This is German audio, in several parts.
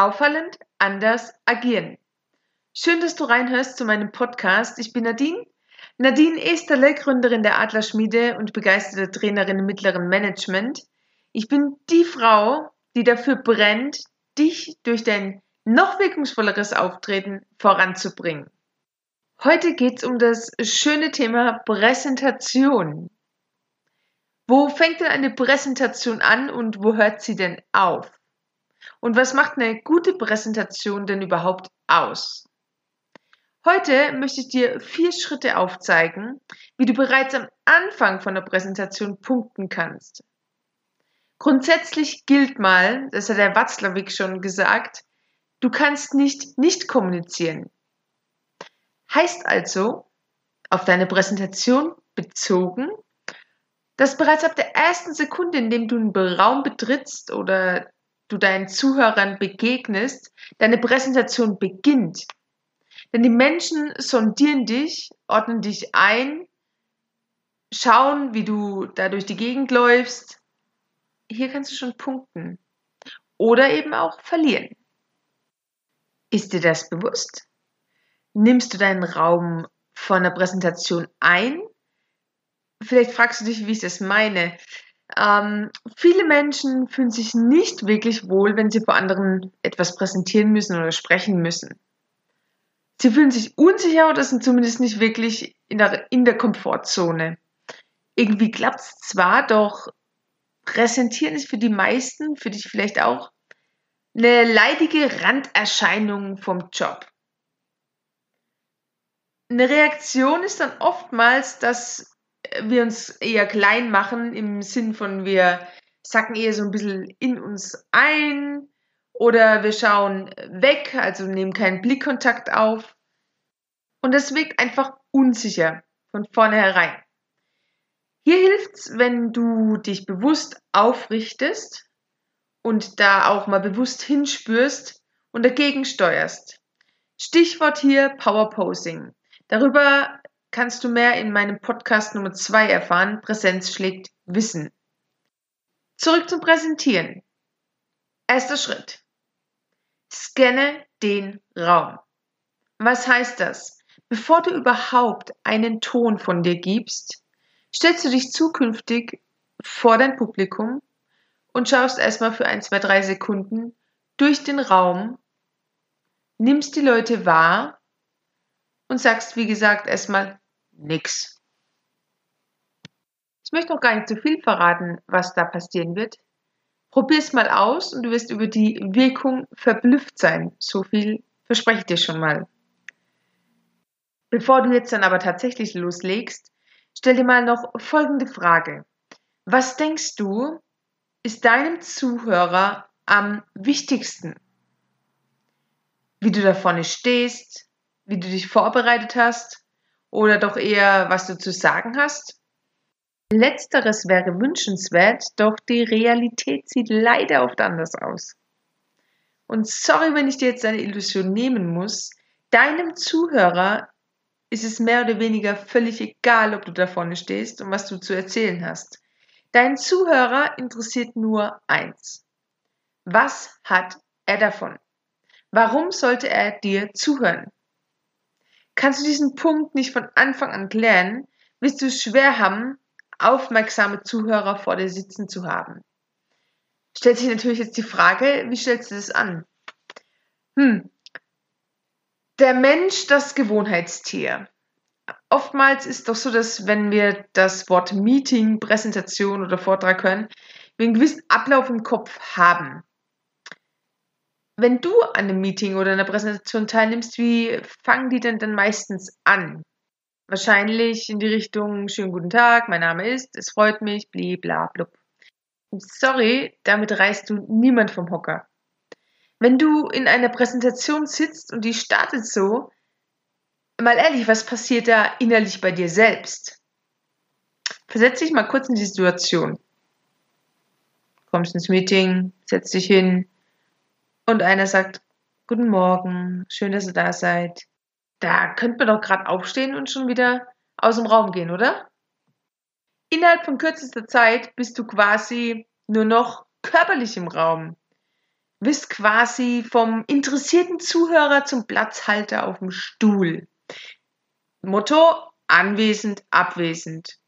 Auffallend anders agieren. Schön, dass du reinhörst zu meinem Podcast. Ich bin Nadine. Nadine Esterle, Gründerin der Adlerschmiede und begeisterte Trainerin im mittleren Management. Ich bin die Frau, die dafür brennt, dich durch dein noch wirkungsvolleres Auftreten voranzubringen. Heute geht es um das schöne Thema Präsentation. Wo fängt denn eine Präsentation an und wo hört sie denn auf? Und was macht eine gute Präsentation denn überhaupt aus? Heute möchte ich dir vier Schritte aufzeigen, wie du bereits am Anfang von der Präsentation punkten kannst. Grundsätzlich gilt mal, das hat der Watzlawick schon gesagt, du kannst nicht nicht kommunizieren. Heißt also, auf deine Präsentation bezogen, dass bereits ab der ersten Sekunde, in dem du einen Raum betrittst oder du deinen Zuhörern begegnest, deine Präsentation beginnt. Denn die Menschen sondieren dich, ordnen dich ein, schauen, wie du da durch die Gegend läufst. Hier kannst du schon punkten. Oder eben auch verlieren. Ist dir das bewusst? Nimmst du deinen Raum von der Präsentation ein? Vielleicht fragst du dich, wie ich das meine. Ähm, viele Menschen fühlen sich nicht wirklich wohl, wenn sie vor anderen etwas präsentieren müssen oder sprechen müssen. Sie fühlen sich unsicher oder sind zumindest nicht wirklich in der, in der Komfortzone. Irgendwie klappt es zwar, doch präsentieren ist für die meisten, für dich vielleicht auch, eine leidige Randerscheinung vom Job. Eine Reaktion ist dann oftmals, dass wir uns eher klein machen im Sinn von wir sacken eher so ein bisschen in uns ein oder wir schauen weg, also nehmen keinen Blickkontakt auf. Und das wirkt einfach unsicher von vornherein. Hier hilft's, wenn du dich bewusst aufrichtest und da auch mal bewusst hinspürst und dagegen steuerst. Stichwort hier Power Posing. Darüber kannst du mehr in meinem Podcast Nummer 2 erfahren. Präsenz schlägt Wissen. Zurück zum Präsentieren. Erster Schritt. Scanne den Raum. Was heißt das? Bevor du überhaupt einen Ton von dir gibst, stellst du dich zukünftig vor dein Publikum und schaust erstmal für ein, zwei, drei Sekunden durch den Raum, nimmst die Leute wahr und sagst, wie gesagt, erstmal nix. Ich möchte noch gar nicht zu viel verraten, was da passieren wird. Probier's mal aus und du wirst über die Wirkung verblüfft sein. So viel verspreche ich dir schon mal. Bevor du jetzt dann aber tatsächlich loslegst, stell dir mal noch folgende Frage. Was denkst du, ist deinem Zuhörer am wichtigsten? Wie du da vorne stehst, wie du dich vorbereitet hast oder doch eher, was du zu sagen hast? Letzteres wäre wünschenswert, doch die Realität sieht leider oft anders aus. Und sorry, wenn ich dir jetzt eine Illusion nehmen muss, deinem Zuhörer ist es mehr oder weniger völlig egal, ob du da vorne stehst und was du zu erzählen hast. Dein Zuhörer interessiert nur eins. Was hat er davon? Warum sollte er dir zuhören? Kannst du diesen Punkt nicht von Anfang an klären, wirst du es schwer haben, aufmerksame Zuhörer vor dir sitzen zu haben. Stellt sich natürlich jetzt die Frage, wie stellst du das an? Hm. Der Mensch, das Gewohnheitstier. Oftmals ist doch so, dass wenn wir das Wort Meeting, Präsentation oder Vortrag hören, wir einen gewissen Ablauf im Kopf haben. Wenn du an einem Meeting oder einer Präsentation teilnimmst, wie fangen die denn dann meistens an? Wahrscheinlich in die Richtung, schönen guten Tag, mein Name ist, es freut mich, bliblablub. Sorry, damit reißt du niemand vom Hocker. Wenn du in einer Präsentation sitzt und die startet so, mal ehrlich, was passiert da innerlich bei dir selbst? Versetz dich mal kurz in die Situation. Kommst ins Meeting, setz dich hin, und einer sagt, Guten Morgen, schön, dass ihr da seid. Da könnte man doch gerade aufstehen und schon wieder aus dem Raum gehen, oder? Innerhalb von kürzester Zeit bist du quasi nur noch körperlich im Raum. wirst quasi vom interessierten Zuhörer zum Platzhalter auf dem Stuhl. Motto anwesend, abwesend.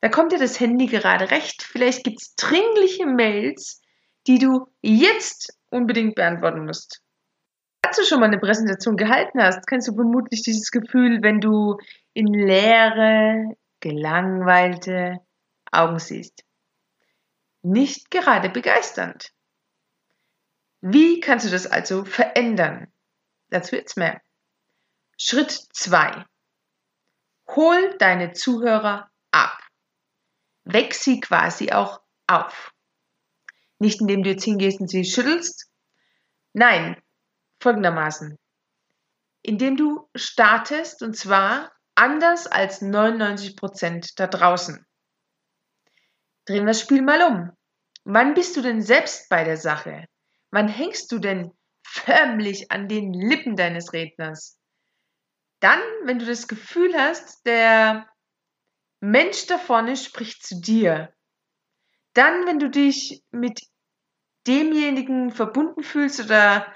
Da kommt dir das Handy gerade recht. Vielleicht gibt es dringliche Mails, die du jetzt unbedingt beantworten musst. Falls du schon mal eine Präsentation gehalten hast, kennst du vermutlich dieses Gefühl, wenn du in leere, gelangweilte Augen siehst. Nicht gerade begeisternd. Wie kannst du das also verändern? Dazu jetzt mehr. Schritt 2. Hol deine Zuhörer ab. Weck sie quasi auch auf. Nicht indem du jetzt hingehst und sie schüttelst. Nein, folgendermaßen. Indem du startest und zwar anders als 99 Prozent da draußen. Drehen wir das Spiel mal um. Wann bist du denn selbst bei der Sache? Wann hängst du denn förmlich an den Lippen deines Redners? Dann, wenn du das Gefühl hast, der Mensch da vorne spricht zu dir. Dann, wenn du dich mit demjenigen verbunden fühlst oder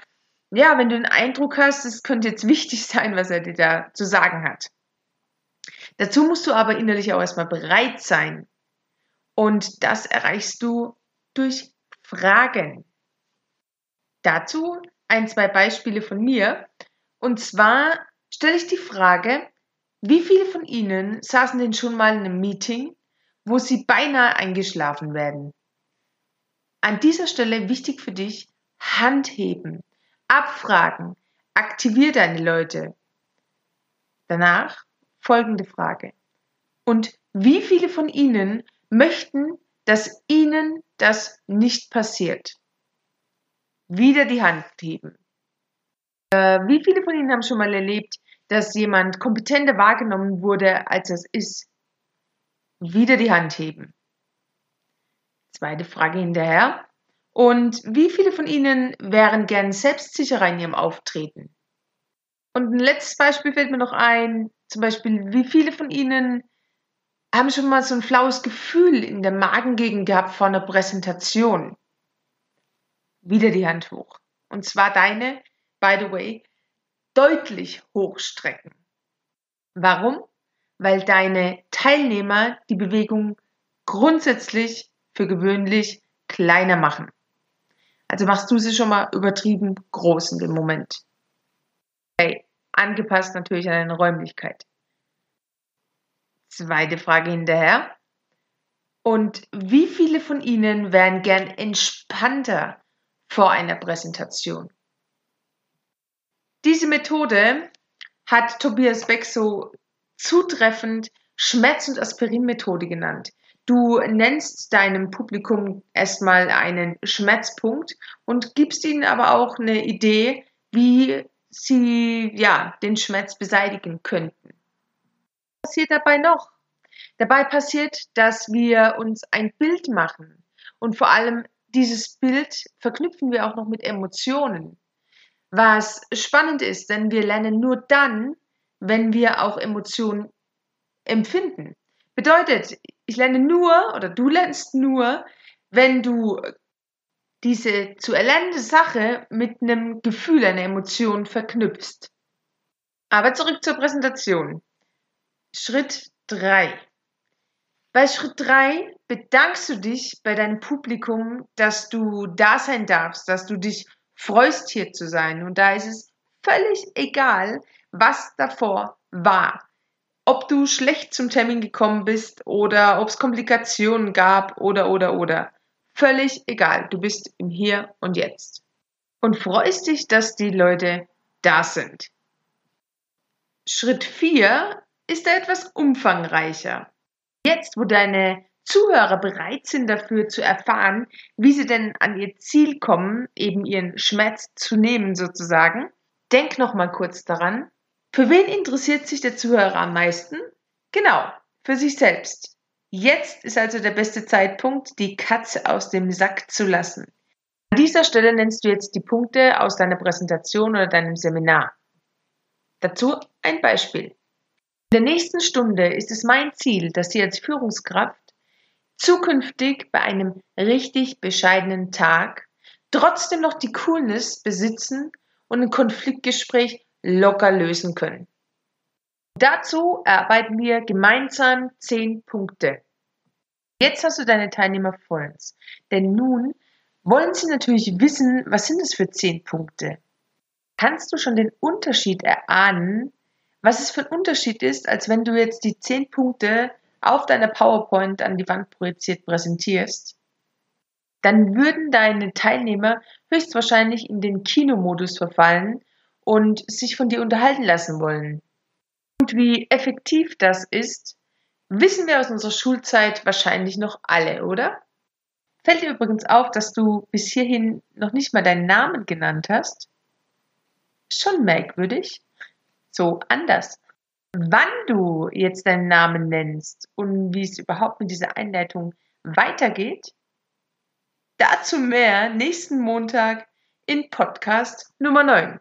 ja, wenn du den Eindruck hast, es könnte jetzt wichtig sein, was er dir da zu sagen hat. Dazu musst du aber innerlich auch erstmal bereit sein. Und das erreichst du durch Fragen. Dazu ein, zwei Beispiele von mir. Und zwar stelle ich die Frage, wie viele von Ihnen saßen denn schon mal in einem Meeting, wo Sie beinahe eingeschlafen werden? An dieser Stelle wichtig für dich, Hand heben, abfragen, aktivier deine Leute. Danach folgende Frage. Und wie viele von Ihnen möchten, dass Ihnen das nicht passiert? Wieder die Hand heben. Äh, wie viele von Ihnen haben schon mal erlebt, dass jemand kompetenter wahrgenommen wurde, als es ist? Wieder die Hand heben. Zweite Frage hinterher. Und wie viele von Ihnen wären gern selbstsicherer in ihrem Auftreten? Und ein letztes Beispiel fällt mir noch ein. Zum Beispiel, wie viele von Ihnen haben schon mal so ein flaues Gefühl in der Magengegend gehabt vor einer Präsentation? Wieder die Hand hoch. Und zwar deine, by the way, deutlich hochstrecken. Warum? Weil deine Teilnehmer die Bewegung grundsätzlich für gewöhnlich kleiner machen. Also machst du sie schon mal übertrieben groß in dem Moment. Okay, angepasst natürlich an deine Räumlichkeit. Zweite Frage hinterher. Und wie viele von Ihnen wären gern entspannter vor einer Präsentation? Diese Methode hat Tobias Beck so zutreffend Schmerz- und Aspirin-Methode genannt. Du nennst deinem Publikum erstmal einen Schmerzpunkt und gibst ihnen aber auch eine Idee, wie sie ja den Schmerz beseitigen könnten. Was passiert dabei noch? Dabei passiert, dass wir uns ein Bild machen und vor allem dieses Bild verknüpfen wir auch noch mit Emotionen. Was spannend ist, denn wir lernen nur dann, wenn wir auch Emotionen empfinden. Bedeutet, ich lerne nur oder du lernst nur, wenn du diese zu erlernende Sache mit einem Gefühl, einer Emotion verknüpfst. Aber zurück zur Präsentation. Schritt 3. Bei Schritt 3 bedankst du dich bei deinem Publikum, dass du da sein darfst, dass du dich freust, hier zu sein. Und da ist es völlig egal, was davor war. Ob du schlecht zum Termin gekommen bist oder ob es Komplikationen gab oder oder oder. Völlig egal. Du bist im Hier und Jetzt. Und freust dich, dass die Leute da sind. Schritt 4 ist da etwas umfangreicher. Jetzt, wo deine Zuhörer bereit sind dafür zu erfahren, wie sie denn an ihr Ziel kommen, eben ihren Schmerz zu nehmen sozusagen, denk noch mal kurz daran. Für wen interessiert sich der Zuhörer am meisten? Genau, für sich selbst. Jetzt ist also der beste Zeitpunkt, die Katze aus dem Sack zu lassen. An dieser Stelle nennst du jetzt die Punkte aus deiner Präsentation oder deinem Seminar. Dazu ein Beispiel. In der nächsten Stunde ist es mein Ziel, dass Sie als Führungskraft zukünftig bei einem richtig bescheidenen Tag trotzdem noch die Coolness besitzen und ein Konfliktgespräch locker lösen können. Dazu erarbeiten wir gemeinsam zehn Punkte. Jetzt hast du deine Teilnehmer vor uns, denn nun wollen sie natürlich wissen, was sind es für zehn Punkte. Kannst du schon den Unterschied erahnen, was es für ein Unterschied ist, als wenn du jetzt die zehn Punkte auf deiner PowerPoint an die Wand projiziert präsentierst? Dann würden deine Teilnehmer höchstwahrscheinlich in den Kinomodus verfallen und sich von dir unterhalten lassen wollen. Und wie effektiv das ist, wissen wir aus unserer Schulzeit wahrscheinlich noch alle, oder? Fällt dir übrigens auf, dass du bis hierhin noch nicht mal deinen Namen genannt hast? Schon merkwürdig. So anders. Wann du jetzt deinen Namen nennst und wie es überhaupt mit dieser Einleitung weitergeht, dazu mehr nächsten Montag in Podcast Nummer 9.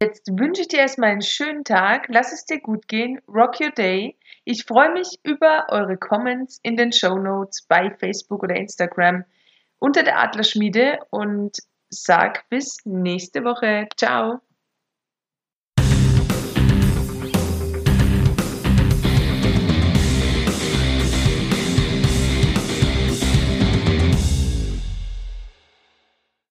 Jetzt wünsche ich dir erstmal einen schönen Tag, lass es dir gut gehen, rock your day. Ich freue mich über eure Comments in den Show Notes bei Facebook oder Instagram unter der Adlerschmiede und sag bis nächste Woche. Ciao.